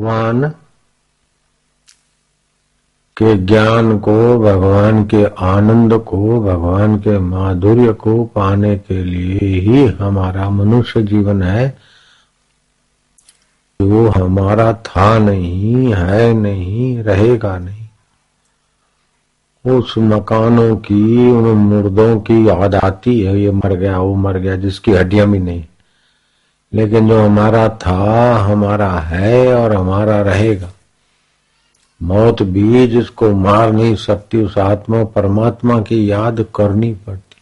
भगवान के ज्ञान को, भगवान के आनंद को, भगवान के माधुर्य को पाने के लिए ही हमारा मनुष्य जीवन है। वो हमारा था नहीं, है नहीं, रहेगा नहीं। उस मकानों की, उन मुर्दों की याद आती है, ये मर गया, वो मर गया, जिसकी हड्डियाँ भी नहीं। लेकिन जो हमारा था, हमारा है और हमारा रहेगा। मौत भी जिसको मार नहीं सकती, उस आत्मा, परमात्मा की याद करनी पड़ती।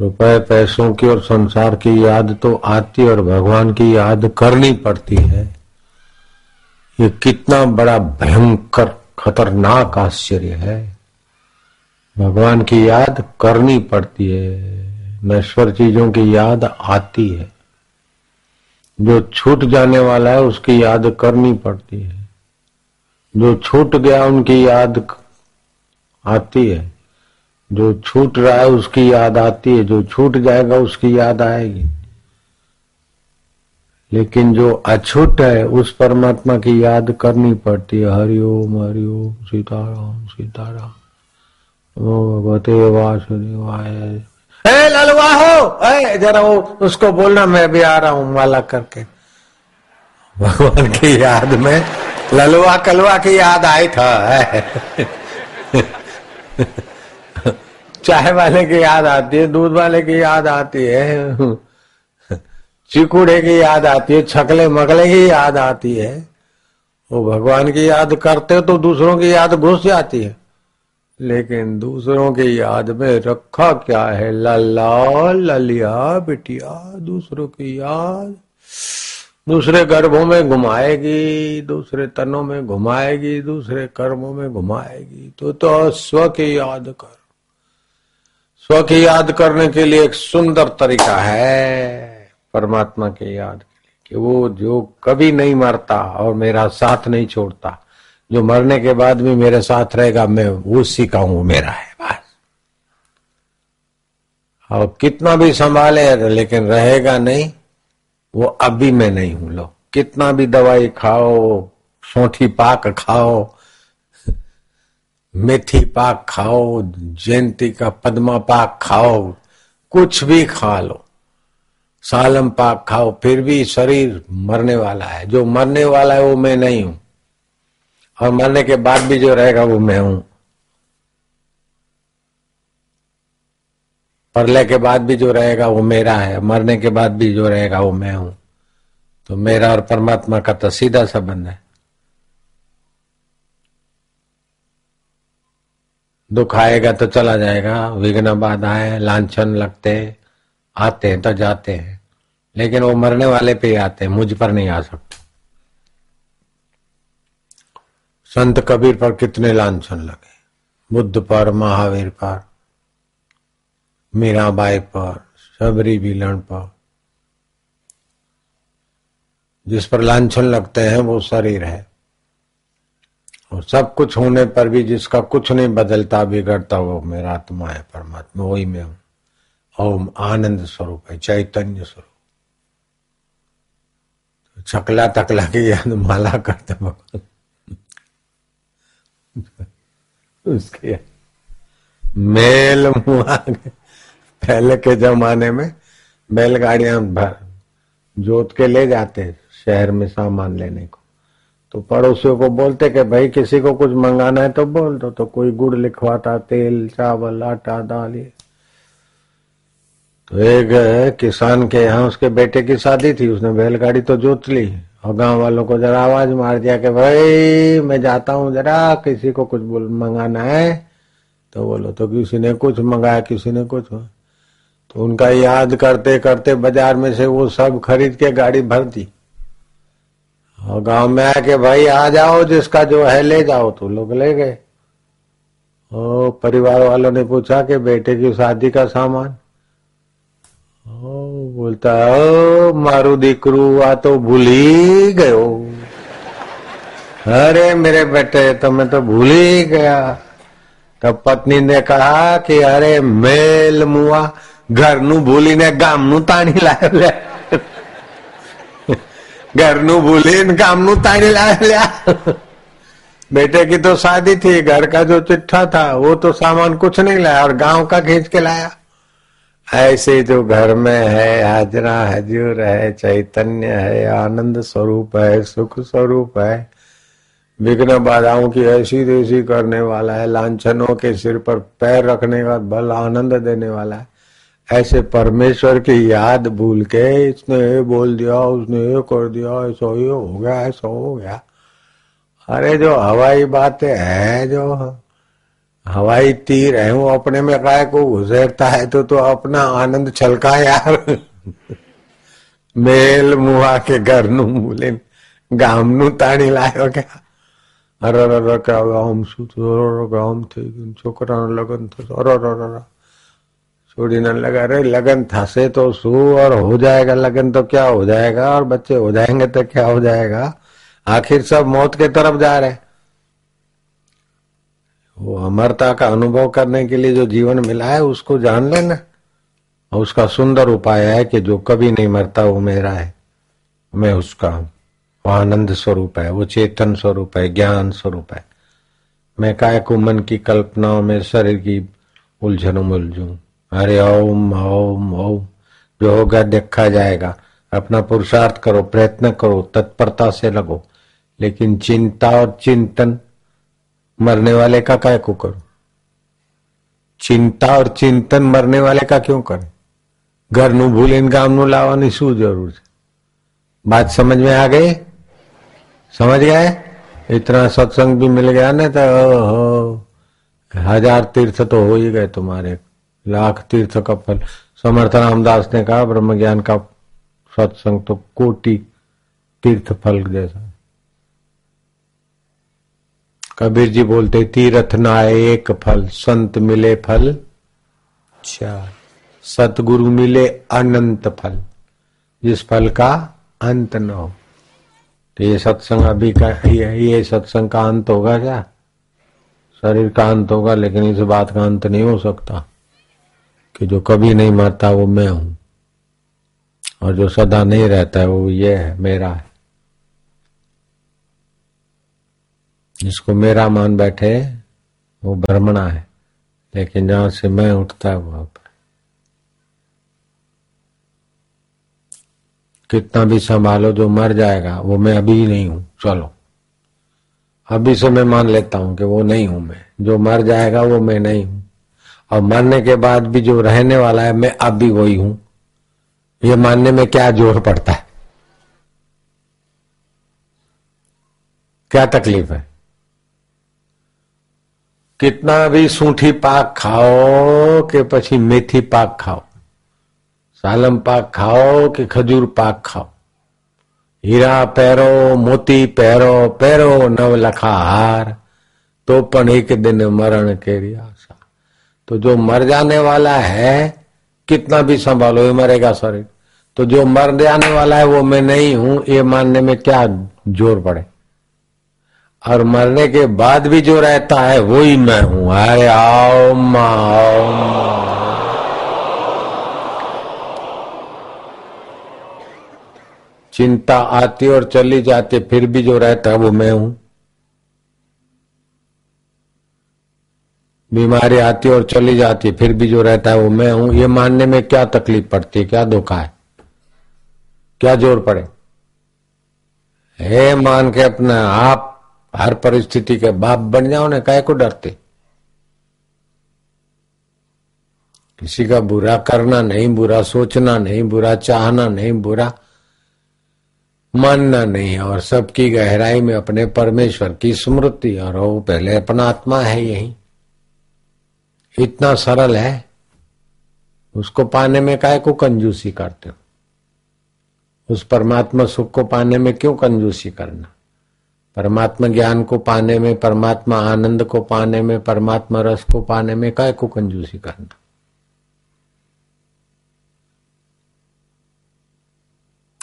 रुपए, पैसों की और संसार की याद तो आती और भगवान की याद करनी पड़ती है। ये कितना बड़ा भयंकर, खतरनाक आश्चर्य है। भगवान की याद करनी पड़ती है नश्वर चीज़ों की याद आती है। जो छूट जाने वाला है, उसकी याद करनी पड़ती है। जो छूट गया, उनकी याद आती है। जो छूट रहा है, उसकी याद आती है। जो छूट जाएगा, उसकी याद आएगी। लेकिन जो अछूट है, उस परमात्मा की याद करनी पड़ती है। हरिओम हरिओम सीताराम सीताराम। भगवते वासुदेवाय। ए ललवा हो। ए, जरा वो, उसको बोलना, मैं भी आ रहा हूँ माला करके। भगवान की याद में ललवा कलवा की याद आई था चाय वाले की याद आती है, दूध वाले की याद आती है। चिकुड़े की याद आती है, छकले मकले की याद आती है। वो भगवान की याद करते हो तो दूसरों की याद घुस जाती है। लेकिन दूसरों की याद में रखा क्या है? लल्ला, ललिया, बिटिया, दूसरों की याद। दूसरे गर्भों में घुमाएगी, दूसरे तनों में घुमाएगी, दूसरे कर्मों में घुमाएगी। तो तो स्व की याद कर। स्व की याद करने के लिए एक सुंदर तरीका है परमात्मा के याद के लिए, कि वो जो कभी नहीं मरता और मेरा साथ नहीं छोड़ता। जो मरने के बाद भी मेरे साथ रहेगा, मैं उसी का हूँ, मेरा है, बस। और कितना भी संभाले, लेकिन रहेगा नहीं, वो अभी मैं नहीं हूँ, लो। कितना भी दवाई खाओ, सोठी पाक खाओ, मेथी पाक खाओ, जयंती का पद्मा पाक खाओ, कुछ भी खा लो। सालम पाक खाओ, फिर भी शरीर मरने वाला है। जो मरने वाला है, वो मैं नहीं हूँ। और मरने के बाद भी जो रहेगा वो मैं हूँ। परले के बाद भी जो रहेगा वो मेरा है, मरने के बाद भी जो रहेगा वो मैं हूँ। तो मेरा और परमात्मा का तो सीधा संबंध है। दुख आएगा तो चला जाएगा, विघ्न बाधाएँ लाछन लगते, आते हैं तो जाते हैं। लेकिन वो मरने वाले पे ही आते हैं, मुझ पर नहीं आ सकते। संत कबीर पर कितने लाछन लगे। बुद्ध पर, महावीर पर, मीराबाई पर सबरी बिलन पर। जिस पर लाछन लगते हैं, वो शरीर है। और सब कुछ होने पर भी जिसका कुछ नहीं बदलता, बिगड़ता वो मेरा आत्मा है, परमात्मा, वही मैं हूँ। ओम आनंद स्वरूप है, चैतन्य स्वरूप। तो छकला तकला की याद माला करते भगवान। उसके मेल पहले के जमाने में बैलगाड़ियाँ जोत के ले जाते शहर में सामान लेने को। तो पड़ोसियों को बोलते कि भाई किसी को कुछ मंगाना है तो बोल दो तो कोई गुड़ लिखवाता, तेल, चावल, आटा, दाल, ये। तो एक किसान के यहाँ उसके बेटे की शादी थी, उसने बैलगाड़ी तो जोत ली। और गाँव वालों को जरा आवाज़ मार दिया कि भाई, मैं जाता हूँ जरा, किसी को कुछ बोल, मंगाना है? तो बोलो तो किसी ने कुछ मंगाया, किसी ने कुछ तो उनका याद करते करते बाज़ार में से वो सब खरीद के गाड़ी भर दी। और गाँव में आके भाई, आ जाओ, जिसका जो है ले जाओ तो लोग ले गए। और परिवार वालों ने पूछा कि बेटे की शादी का सामान? ओ बोलता ओ मारू दीकरू आ तो भूल ही गयो अरे मेरे बेटे तो मैं तो भूल ही गया तब पत्नी ने कहा कि अरे मेल मुआ घर नु भूली ने गाम नु ताणी लायो ઘરનું ભૂલીને કામનું તાણી લાવ્યા बेटे की तो शादी थी घर का जो चिट्ठा था वो तो सामान कुछ नहीं लाया और गांव का खींच के लाया ऐसे जो घर में है, हाजरा हजूर है, चैतन्य है, आनंद स्वरूप है, सुख स्वरूप है, विघ्न बाधाओं की ऐसी देसी करने वाला है, लांछनों के सिर पर पैर रखने का बल आनंद देने वाला है। ऐसे परमेश्वर की याद भूल के इसने ये बोल दिया, उसने ये कर दिया, ऐसा ये हो गया, ऐसा हो गया। अरे जो हवाई बातें है, जो हवाई तीर है वो अपने में काय को घुसेरता है तो तो अपना आनंद छलका यार मेल मुआ के घर नु मूले ગામ નું તાણી લાયો કે અરે અરે કે આમ શું ગામ થઈ ગયું છોકરાનું લગ્ન થશે અરે અરે छोड़ीने लगा अरे लगन थसे तो सू और हो जाएगा लगन तो क्या हो जाएगा और बच्चे हो जाएंगे तो क्या हो जाएगा आखिर सब मौत के तरफ जा रहे वो अमरता का अनुभव करने के लिए जो जीवन मिला है, उसको जान लेना। और उसका सुंदर उपाय है कि जो कभी नहीं मरता, वो मेरा है। मैं उसका हूँ। वो आनंद स्वरूप है, वो चेतन स्वरूप है, ज्ञान स्वरूप है। मैं काय को मन की कल्पनाओं में शरीर की उलझनों उलझू अरे, ओम ओम ओम। जो होगा देखा जाएगा। अपना पुरुषार्थ करो, प्रयत्न करो, तत्परता से लगो। लेकिन चिंता और चिंतन मरने वाले का क्या को करो? चिंता और चिंतन मरने वाले का क्यों करे? घर नु भूले गाम नु लावा शू ज़रूर बात समझ में आ गई? समझ गए? इतना सत्संग भी मिल गया ना तो हज़ार तीर्थ तो हो ही गए तुम्हारे। लाख तीर्थ का फल। समर्थ रामदास ने कहा ब्रह्म ज्ञान का सत्संग तो कोटि तीर्थ फल जैसा। कबीर जी बोलते तीर्थ नाए एक फल संत मिले फल। चार सतगुरु मिले अनंत फल जिस फल का अंत न हो। तो ये सत्संग अभी का ये, ये सत्संग का अंत होगा क्या? शरीर का अंत होगा लेकिन इस बात का अंत नहीं हो सकता कि जो कभी नहीं मरता वो मैं हूँ। और जो सदा नहीं रहता है वो ये है मेरा है। जिसको मेरा मान बैठे, वो भ्रमणा है। लेकिन जहाँ से मैं उठता है, वहाँ पर। कितना भी संभालो, जो मर जाएगा, वो मैं अभी नहीं हूँ। चलो। अभी से मैं मान लेता हूँ कि वो नहीं हूँ मैं। जो मर जाएगा, वो मैं नहीं हूँ। और मरने के बाद भी जो रहने वाला है, मैं अब भी वही हूँ। ये मानने में क्या ज़ोर पड़ता है? क्या तकलीफ़ है? कितना भी सूठी पाक खाओ કે પછી મેથી પાક ખાઓ સાલમ પાક ખાઓ કે ખજૂર પાક ખાઓ હીરા પહેરો મોતી પહેરો પહેરો નવ લખા હાર તો પણ એક દિન મરણ કેરી આશા तो जो मर जाने वाला है कितना भी संभालो ये मरेगा शरीर तो जो मर जाने वाला है वो मैं नहीं हूं ये मानने में क्या जोर पड़े और मरने के बाद भी जो रहता है वो ही मैं हूँ। अरे आओ आओ चिंता आती और चली जाती, फिर भी जो रहता है, वो मैं हूँ। बीमारी आती और चली जाती, फिर भी जो रहता है, वो मैं हूँ। ये मानने में क्या तकलीफ़ पड़ती है? क्या धोखा है? क्या ज़ोर पड़े? हे मान के अपना आप हर परिस्थिति के बाप बन जाओ ना काय को डरते? किसी का बुरा करना नहीं, बुरा सोचना नहीं, बुरा चाहना नहीं, बुरा मानना नहीं, और सबकी गहराई में अपने परमेश्वर की स्मृति, और वो पहले अपना आत्मा है यही। इतना सरल है, उसको पाने में काय को कंजूसी करते हो? उस परमात्मा सुख को पाने में क्यों कंजूसी करना? परमात्मा ज्ञान को पाने में, परमात्मा आनंद को पाने में, परमात्मा रस को पाने में काय को कंजूसी करना?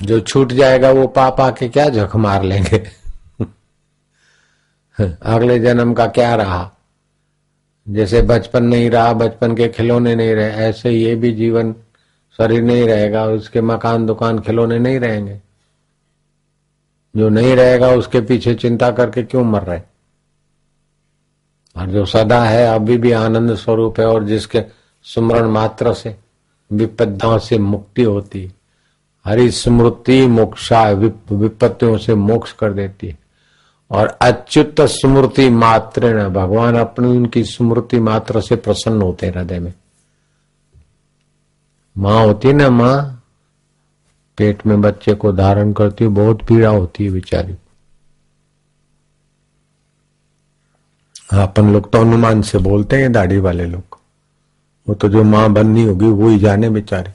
जो छूट जाएगा वो पाप आके क्या झक मार लेंगे? अगले जन्म का क्या रहा? जैसे बचपन नहीं रहा, बचपन के खिलौने नहीं रहे, ऐसे ये भी जीवन शरीर नहीं रहेगा और उसके मकान दुकान खिलौने नहीं रहेंगे। जो नहीं रहेगा उसके पीछे चिंता करके क्यों मर रहे? और जो सदा है, अभी भी आनंद स्वरूप है, और जिसके सुमरण मात्र से विपदाओं से मुक्ति होती हरि स्मृति मोक्षा विपत्तियों से मोक्ष कर देती है। और अच्युत स्मृति मात्र भगवान अपनी उनकी स्मृति मात्र से प्रसन्न होते हृदय में। माँ होती ना माँ? पेट में बच्चे को धारण करती है बहुत पीड़ा होती है बेचारी। अपन लोग तो अनुमान से बोलते हैं, दाढ़ी वाले लोग। वो तो जो माँ बननी होगी, वो ही जाने बेचारी।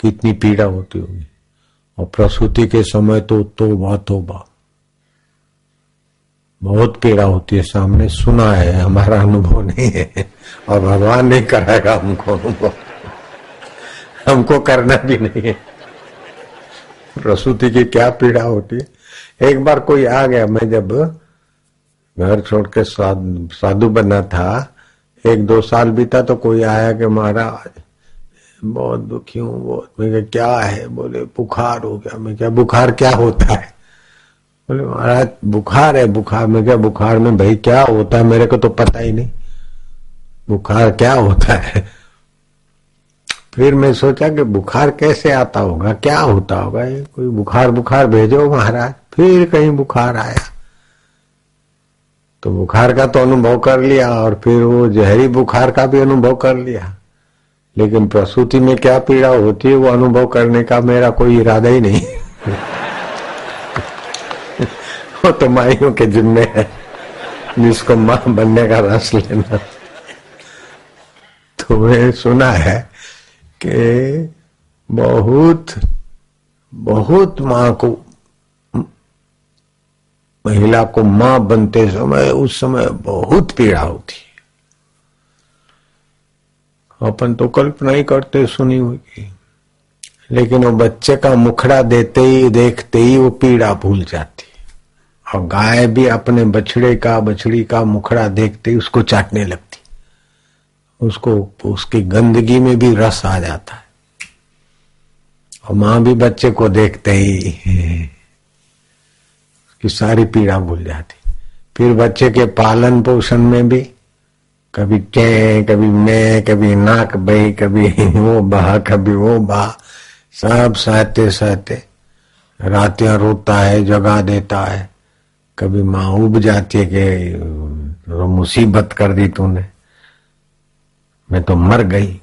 कितनी पीड़ा होती होगी। और प्रसूति के समय तो तोबा तोबा। बहुत पीड़ा होती है सामने। सुना है, हमारा अनुभव नहीं है। और भगवान नहीं कराएगा हमको अनुभव। हमको करना भी नहीं है। प्रसूति की क्या पीड़ा होती है। एक बार कोई आ गया, मैं जब घर छोड़ के साधु बना था, एक दो साल बीता तो कोई आया कि महाराज, बहुत दुखी हूँ, बहुत। मैं क्या है? बोले, बुखार हो गया। मैं क्या बुखार क्या होता है? बोले, महाराज, बुखार है, बुखार। में क्या बुखार में भाई क्या होता है? मेरे को तो पता ही नहीं। बुखार क्या होता है? फिर मैं सोचा कि बुखार कैसे आता होगा, क्या होता होगा? ये कोई बुखार बुखार भेजो महाराज। फिर कहीं बुखार आया। तो बुखार का तो अनुभव कर लिया और फिर वो जहरी बुखार का भी अनुभव कर लिया। लेकिन प्रसूति में क्या पीड़ा होती है, वो अनुभव करने का मेरा कोई इरादा ही नहीं। वो तो माइयों के जिम्मे है। जिसको माँ बनने का रस लेना। तो मैं सुना है कि बहुत बहुत माँ को, महिला को माँ बनते समय, उस समय बहुत पीड़ा होती है। अपन तो कल्पना ही करते सुनी हुई लेकिन वो बच्चे का मुखड़ा देते ही, देखते ही वो पीड़ा भूल जाती और गाय भी अपने बछड़े का, बछड़ी का मुखड़ा देखते ही उसको चाटने लगती उसको, उसकी गंदगी में भी रस आ जाता है। और माँ भी बच्चे को देखते ही, की सारी पीड़ा भूल जाती। फिर बच्चे के पालन पोषण में भी, कभी टे कभी मैं, कभी नाक बही, कभी वो बहा, कभी वो बहा, सब सहते सहते। रातियाँ रोता है, जगा देता है। कभी माँ उब जाती है कि मुसीबत कर दी तूने। मैं तो मर गई।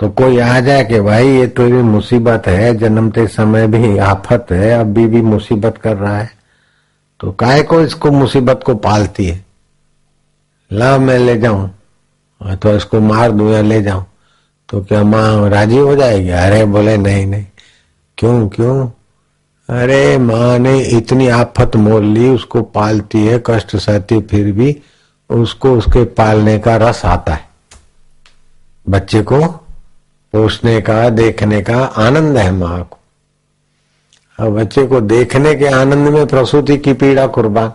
तो कोई आ जाए कि भाई, ये तो मुसीबत है, जन्मते समय भी आफत है, अभी भी मुसीबत कर रहा है। तो काय को इसको मुसीबत को पालती है? ला मैं ले जाऊँ। तो इसको मार दू या ले जाऊँ? तो क्या माँ राज़ी हो जाएगी? अरे बोले, नहीं नहीं। क्यों क्यों? अरे माँ ने इतनी आफत मोल ली, उसको पालती है, कष्ट सहती फिर भी उसको उसके पालने का रस आता है। बच्चे को पोषने का, देखने का आनंद है माँ को। अब बच्चे को देखने के आनंद में प्रसूति की पीड़ा कुर्बान,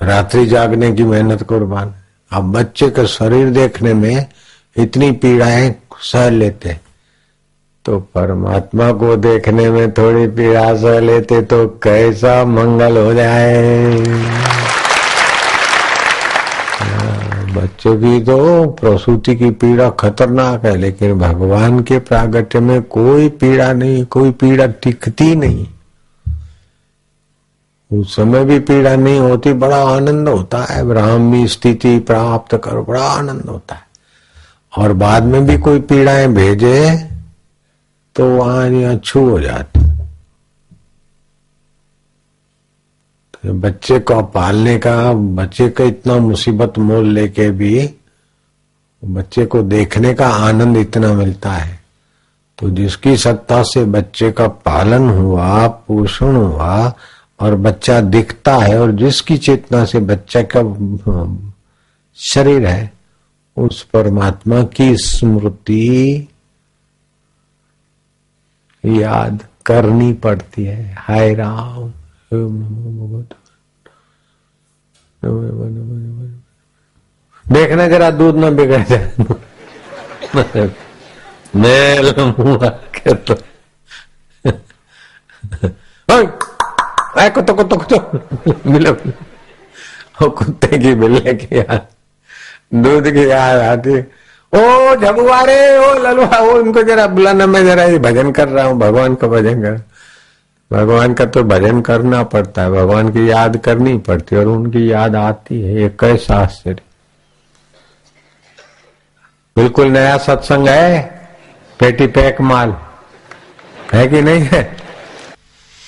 रात्रि जागने की मेहनत कुर्बान। अब बच्चे का शरीर देखने में इतनी पीड़ाएँ सह लेते तो परमात्मा को देखने में थोड़ी पीड़ा सह लेते तो कैसा मंगल हो जाए। बच्चों की तो प्रसूति की पीड़ा खतरनाक है, लेकिन भगवान के प्रागट्य में कोई पीड़ा नहीं, कोई पीड़ा टिकती नहीं। उस समय भी पीड़ा नहीं होती, बड़ा आनंद होता है। ब्राह्मी स्थिति प्राप्त करो, बड़ा आनंद होता है। और बाद में भी कोई पीड़ाएँ भेजे तो वहाँ छू हो जाती। बच्चे को पालने का, बच्चे का इतना मुसीबत मोल लेके भी बच्चे को देखने का आनंद इतना मिलता है। तो जिसकी सत्ता से बच्चे का पालन हुआ, पोषण हुआ और बच्चा दिखता है और जिसकी चेतना से बच्चा का शरीर है, उस परमात्मा की स्मृति याद करनी पड़ती है। हाय राम। देखना जरा दूध न बिगड़ जाए। तो। कुत्तो की बिल्ले की याद दूध की याद आती। ओ झबुआ रे ओ ललुआ वो उनको जरा बुलाना मैं जरा ये भजन कर रहा हूँ, भगवान का भजन कर। भगवान का तो भजन करना पड़ता है, भगवान की याद करनी पड़ती है और उनकी याद आती है। ये कैसा आश्चर्य। बिल्कुल नया सत्संग है, पेटी पैक माल। है कि नहीं है?